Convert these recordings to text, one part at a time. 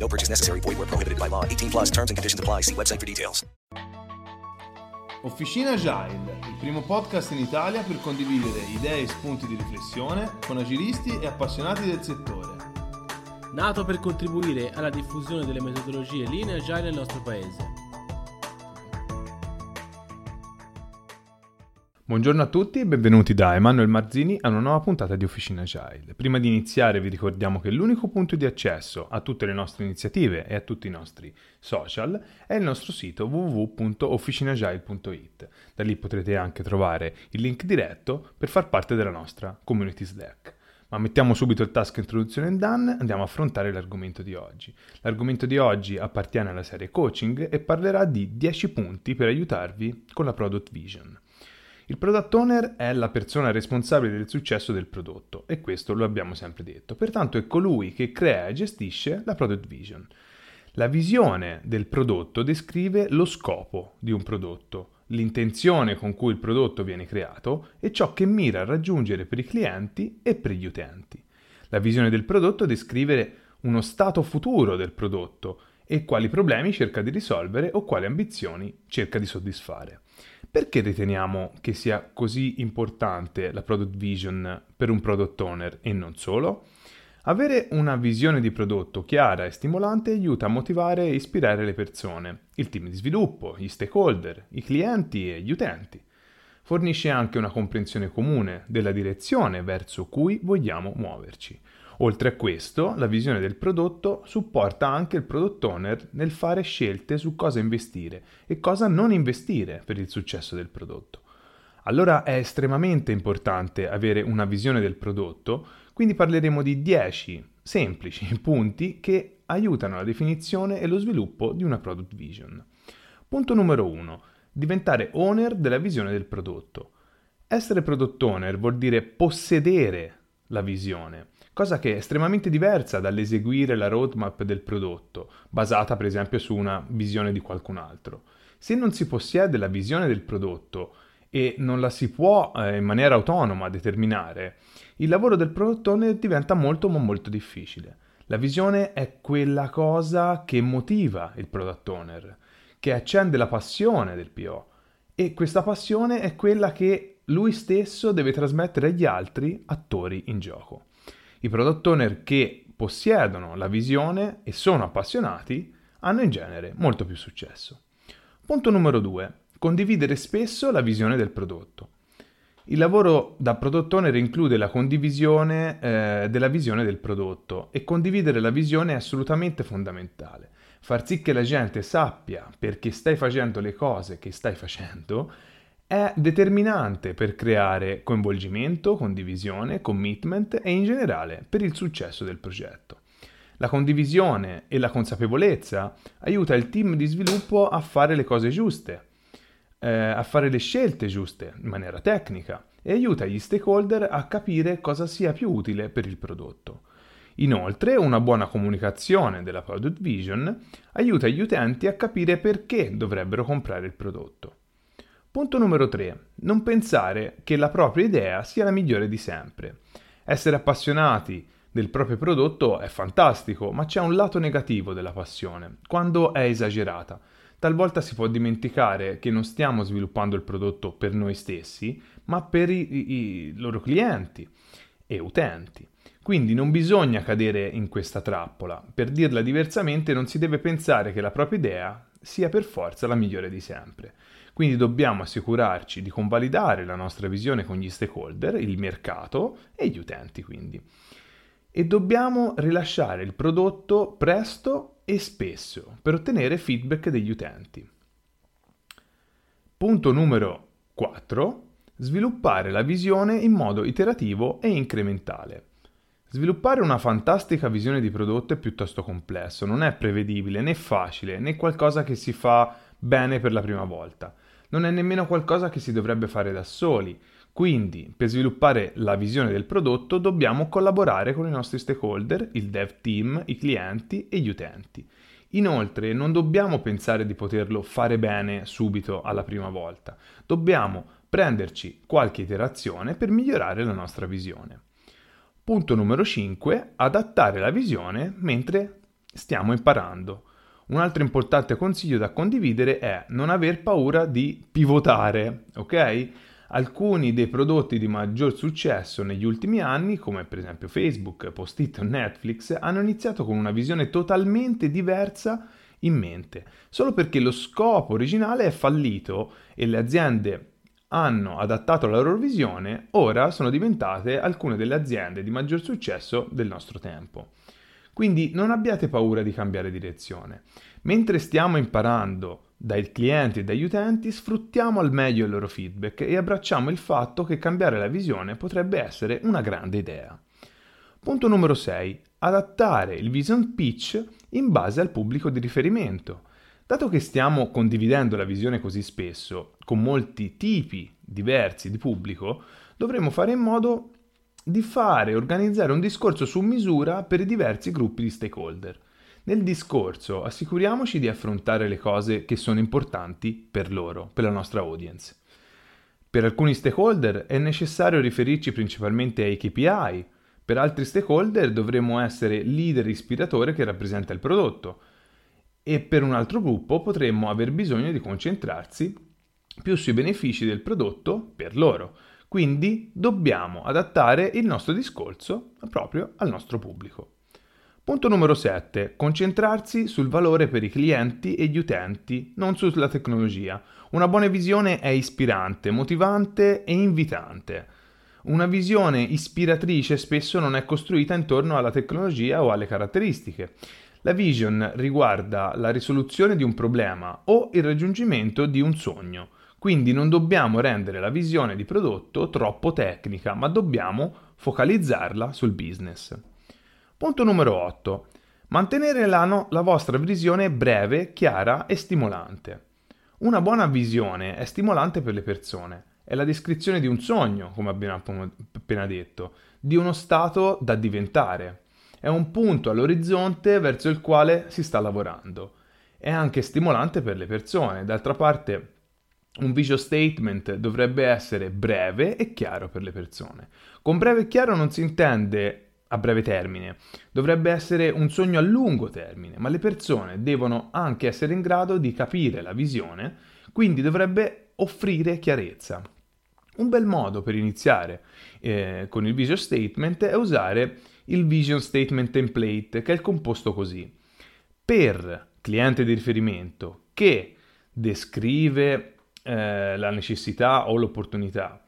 No purchase necessary. Void where prohibited by law. 18 plus terms and conditions apply. See website for details. Officina Agile, il primo podcast in Italia per condividere idee e spunti di riflessione con agilisti e appassionati del settore. nato per contribuire alla diffusione delle metodologie linee agile nel nostro paese. Buongiorno a tutti e benvenuti da Emanuele Marzini a una nuova puntata di Officina Agile. Prima di iniziare vi ricordiamo che l'unico punto di accesso a tutte le nostre iniziative e a tutti i nostri social è il nostro sito www.officinagile.it. Da lì potrete anche trovare il link diretto per far parte della nostra community Slack. Ma mettiamo subito il task introduzione and done, andiamo a affrontare l'argomento di oggi. L'argomento di oggi appartiene alla serie coaching e parlerà di 10 punti per aiutarvi con la product vision. Il product owner è la persona responsabile del successo del prodotto e questo lo abbiamo sempre detto, pertanto è colui che crea e gestisce la product vision. La visione del prodotto descrive lo scopo di un prodotto, l'intenzione con cui il prodotto viene creato e ciò che mira a raggiungere per i clienti e per gli utenti. La visione del prodotto descrive uno stato futuro del prodotto e quali problemi cerca di risolvere o quali ambizioni cerca di soddisfare. Perché riteniamo che sia così importante la product vision per un product owner e non solo? Avere una visione di prodotto chiara e stimolante aiuta a motivare e ispirare le persone, il team di sviluppo, gli stakeholder, i clienti e gli utenti. Fornisce anche una comprensione comune della direzione verso cui vogliamo muoverci. Oltre a questo, la visione del prodotto supporta anche il product owner nel fare scelte su cosa investire e cosa non investire per il successo del prodotto. Allora è estremamente importante avere una visione del prodotto, quindi parleremo di 10 semplici punti che aiutano la definizione e lo sviluppo di una product vision. Punto numero 1. Diventare owner della visione del prodotto. Essere product owner vuol dire possedere la visione cosa che è estremamente diversa dall'eseguire la roadmap del prodotto, basata per esempio su una visione di qualcun altro. Se non si possiede la visione del prodotto e non la si può eh, in maniera autonoma determinare, il lavoro del product owner diventa molto ma molto difficile. La visione è quella cosa che motiva il product owner, che accende la passione del PO e questa passione è quella che lui stesso deve trasmettere agli altri attori in gioco. I product owner che possiedono la visione e sono appassionati hanno in genere molto più successo. Punto numero 2. Condividere spesso la visione del prodotto. Il lavoro da product owner include la condivisione eh, della visione del prodotto e condividere la visione è assolutamente fondamentale. Far sì che la gente sappia perché stai facendo le cose che stai facendo è determinante per creare coinvolgimento, condivisione, commitment e in generale per il successo del progetto. La condivisione e la consapevolezza aiuta il team di sviluppo a fare le cose giuste, eh, a fare le scelte giuste in maniera tecnica e aiuta gli stakeholder a capire cosa sia più utile per il prodotto. Inoltre, una buona comunicazione della product vision aiuta gli utenti a capire perché dovrebbero comprare il prodotto. Punto numero 3. Non pensare che la propria idea sia la migliore di sempre. Essere appassionati del proprio prodotto è fantastico, ma c'è un lato negativo della passione, quando è esagerata. Talvolta si può dimenticare che non stiamo sviluppando il prodotto per noi stessi, ma per i, i, loro clienti e utenti. Quindi non bisogna cadere in questa trappola. Per dirla diversamente, non si deve pensare che la propria idea sia per forza la migliore di sempre. Quindi dobbiamo assicurarci di convalidare la nostra visione con gli stakeholder, il mercato e gli utenti quindi. E dobbiamo rilasciare il prodotto presto e spesso per ottenere feedback degli utenti. Punto numero 4. Sviluppare la visione in modo iterativo e incrementale. Sviluppare una fantastica visione di prodotto è piuttosto complesso, non è prevedibile né facile né qualcosa che si fa bene per la prima volta. Non è nemmeno qualcosa che si dovrebbe fare da soli. Quindi, per sviluppare la visione del prodotto dobbiamo collaborare con i nostri stakeholder, il dev team, i clienti e gli utenti. Inoltre, non dobbiamo pensare di poterlo fare bene subito alla prima volta. Dobbiamo prenderci qualche iterazione per migliorare la nostra visione. Punto numero 5. Adattare la visione mentre stiamo imparando. Un altro importante consiglio da condividere è non aver paura di pivotare, ok? Alcuni dei prodotti di maggior successo negli ultimi anni, come per esempio Facebook, Post-it o Netflix, hanno iniziato con una visione totalmente diversa in mente, solo perché lo scopo originale è fallito e le aziende hanno adattato la loro visione, ora sono diventate alcune delle aziende di maggior successo del nostro tempo. Quindi non abbiate paura di cambiare direzione. Mentre stiamo imparando dai clienti e dagli utenti, sfruttiamo al meglio il loro feedback e abbracciamo il fatto che cambiare la visione potrebbe essere una grande idea. Punto numero 6. Adattare il vision pitch in base al pubblico di riferimento. Dato che stiamo condividendo la visione così spesso, con molti tipi diversi di pubblico, dovremo fare in modo di fare organizzare un discorso su misura per i diversi gruppi di stakeholder. Nel discorso assicuriamoci di affrontare le cose che sono importanti per loro, per la nostra audience. Per alcuni stakeholder è necessario riferirci principalmente ai KPI, per altri stakeholder dovremo essere leader ispiratore che rappresenta il prodotto e per un altro gruppo potremmo aver bisogno di concentrarsi più sui benefici del prodotto per loro. Quindi dobbiamo adattare il nostro discorso proprio al nostro pubblico. Punto numero 7. Concentrarsi sul valore per i clienti e gli utenti, non sulla tecnologia. Una buona visione è ispirante, motivante e invitante. Una visione ispiratrice spesso non è costruita intorno alla tecnologia o alle caratteristiche. La vision riguarda la risoluzione di un problema o il raggiungimento di un sogno. Quindi non dobbiamo rendere la visione di prodotto troppo tecnica, ma dobbiamo focalizzarla sul business. Punto numero 8. Mantenere la, no, la vostra visione breve, chiara e stimolante. Una buona visione è stimolante per le persone. È la descrizione di un sogno, come abbiamo appena detto, di uno stato da diventare. È un punto all'orizzonte verso il quale si sta lavorando. È anche stimolante per le persone. D'altra parte, un vision statement dovrebbe essere breve e chiaro per le persone. Con breve e chiaro non si intende a breve termine, dovrebbe essere un sogno a lungo termine, ma le persone devono anche essere in grado di capire la visione, quindi dovrebbe offrire chiarezza. Un bel modo per iniziare eh, con il vision statement è usare il vision statement template, che è composto così. Per cliente di riferimento che descrive eh, la necessità o l'opportunità.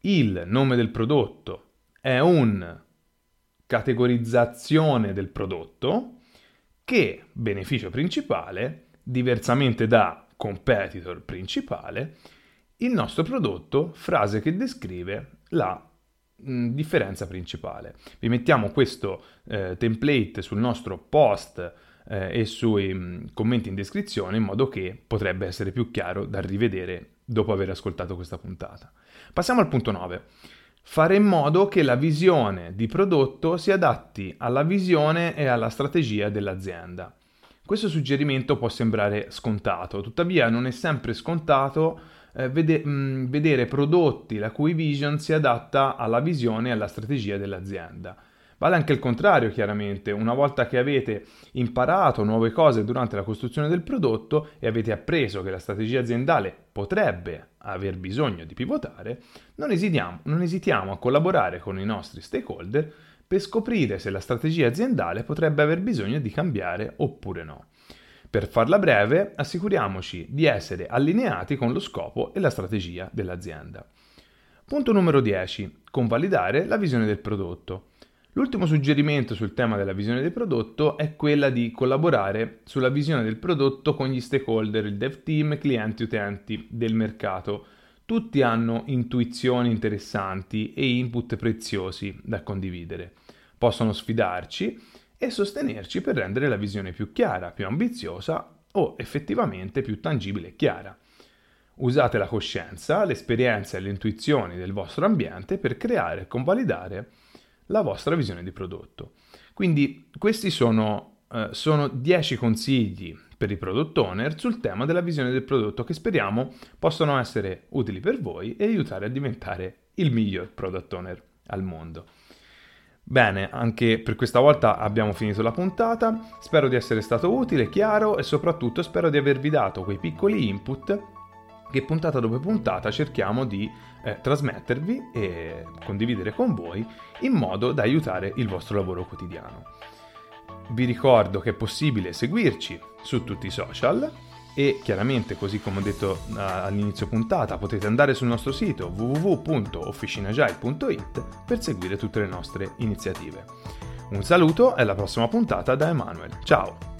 Il nome del prodotto è un categorizzazione del prodotto che beneficio principale, diversamente da competitor principale, il nostro prodotto, frase che descrive la mh, differenza principale. Vi mettiamo questo eh, template sul nostro post eh, e sui mh, commenti in descrizione in modo che potrebbe essere più chiaro da rivedere dopo aver ascoltato questa puntata. Passiamo al punto 9. Fare in modo che la visione di prodotto si adatti alla visione e alla strategia dell'azienda. Questo suggerimento può sembrare scontato, tuttavia non è sempre scontato eh, vede- mh, vedere prodotti la cui vision si adatta alla visione e alla strategia dell'azienda. Vale anche il contrario, chiaramente. Una volta che avete imparato nuove cose durante la costruzione del prodotto e avete appreso che la strategia aziendale potrebbe aver bisogno di pivotare, non esitiamo, non esitiamo a collaborare con i nostri stakeholder per scoprire se la strategia aziendale potrebbe aver bisogno di cambiare oppure no. Per farla breve, assicuriamoci di essere allineati con lo scopo e la strategia dell'azienda. Punto numero 10. Convalidare la visione del prodotto. L'ultimo suggerimento sul tema della visione del prodotto è quella di collaborare sulla visione del prodotto con gli stakeholder, il dev team, clienti utenti del mercato. Tutti hanno intuizioni interessanti e input preziosi da condividere. Possono sfidarci e sostenerci per rendere la visione più chiara, più ambiziosa o effettivamente più tangibile e chiara. Usate la coscienza, l'esperienza e le intuizioni del vostro ambiente per creare e convalidare la vostra visione di prodotto. Quindi questi sono, eh, sono 10 consigli per i product owner sul tema della visione del prodotto che speriamo possano essere utili per voi e aiutare a diventare il miglior product owner al mondo. Bene, anche per questa volta abbiamo finito la puntata, spero di essere stato utile, chiaro e soprattutto spero di avervi dato quei piccoli input che puntata dopo puntata cerchiamo di eh, trasmettervi e condividere con voi in modo da aiutare il vostro lavoro quotidiano. Vi ricordo che è possibile seguirci su tutti i social e chiaramente, così come ho detto all'inizio puntata, potete andare sul nostro sito www.officinagile.it per seguire tutte le nostre iniziative. Un saluto e alla prossima puntata da Emanuele. Ciao!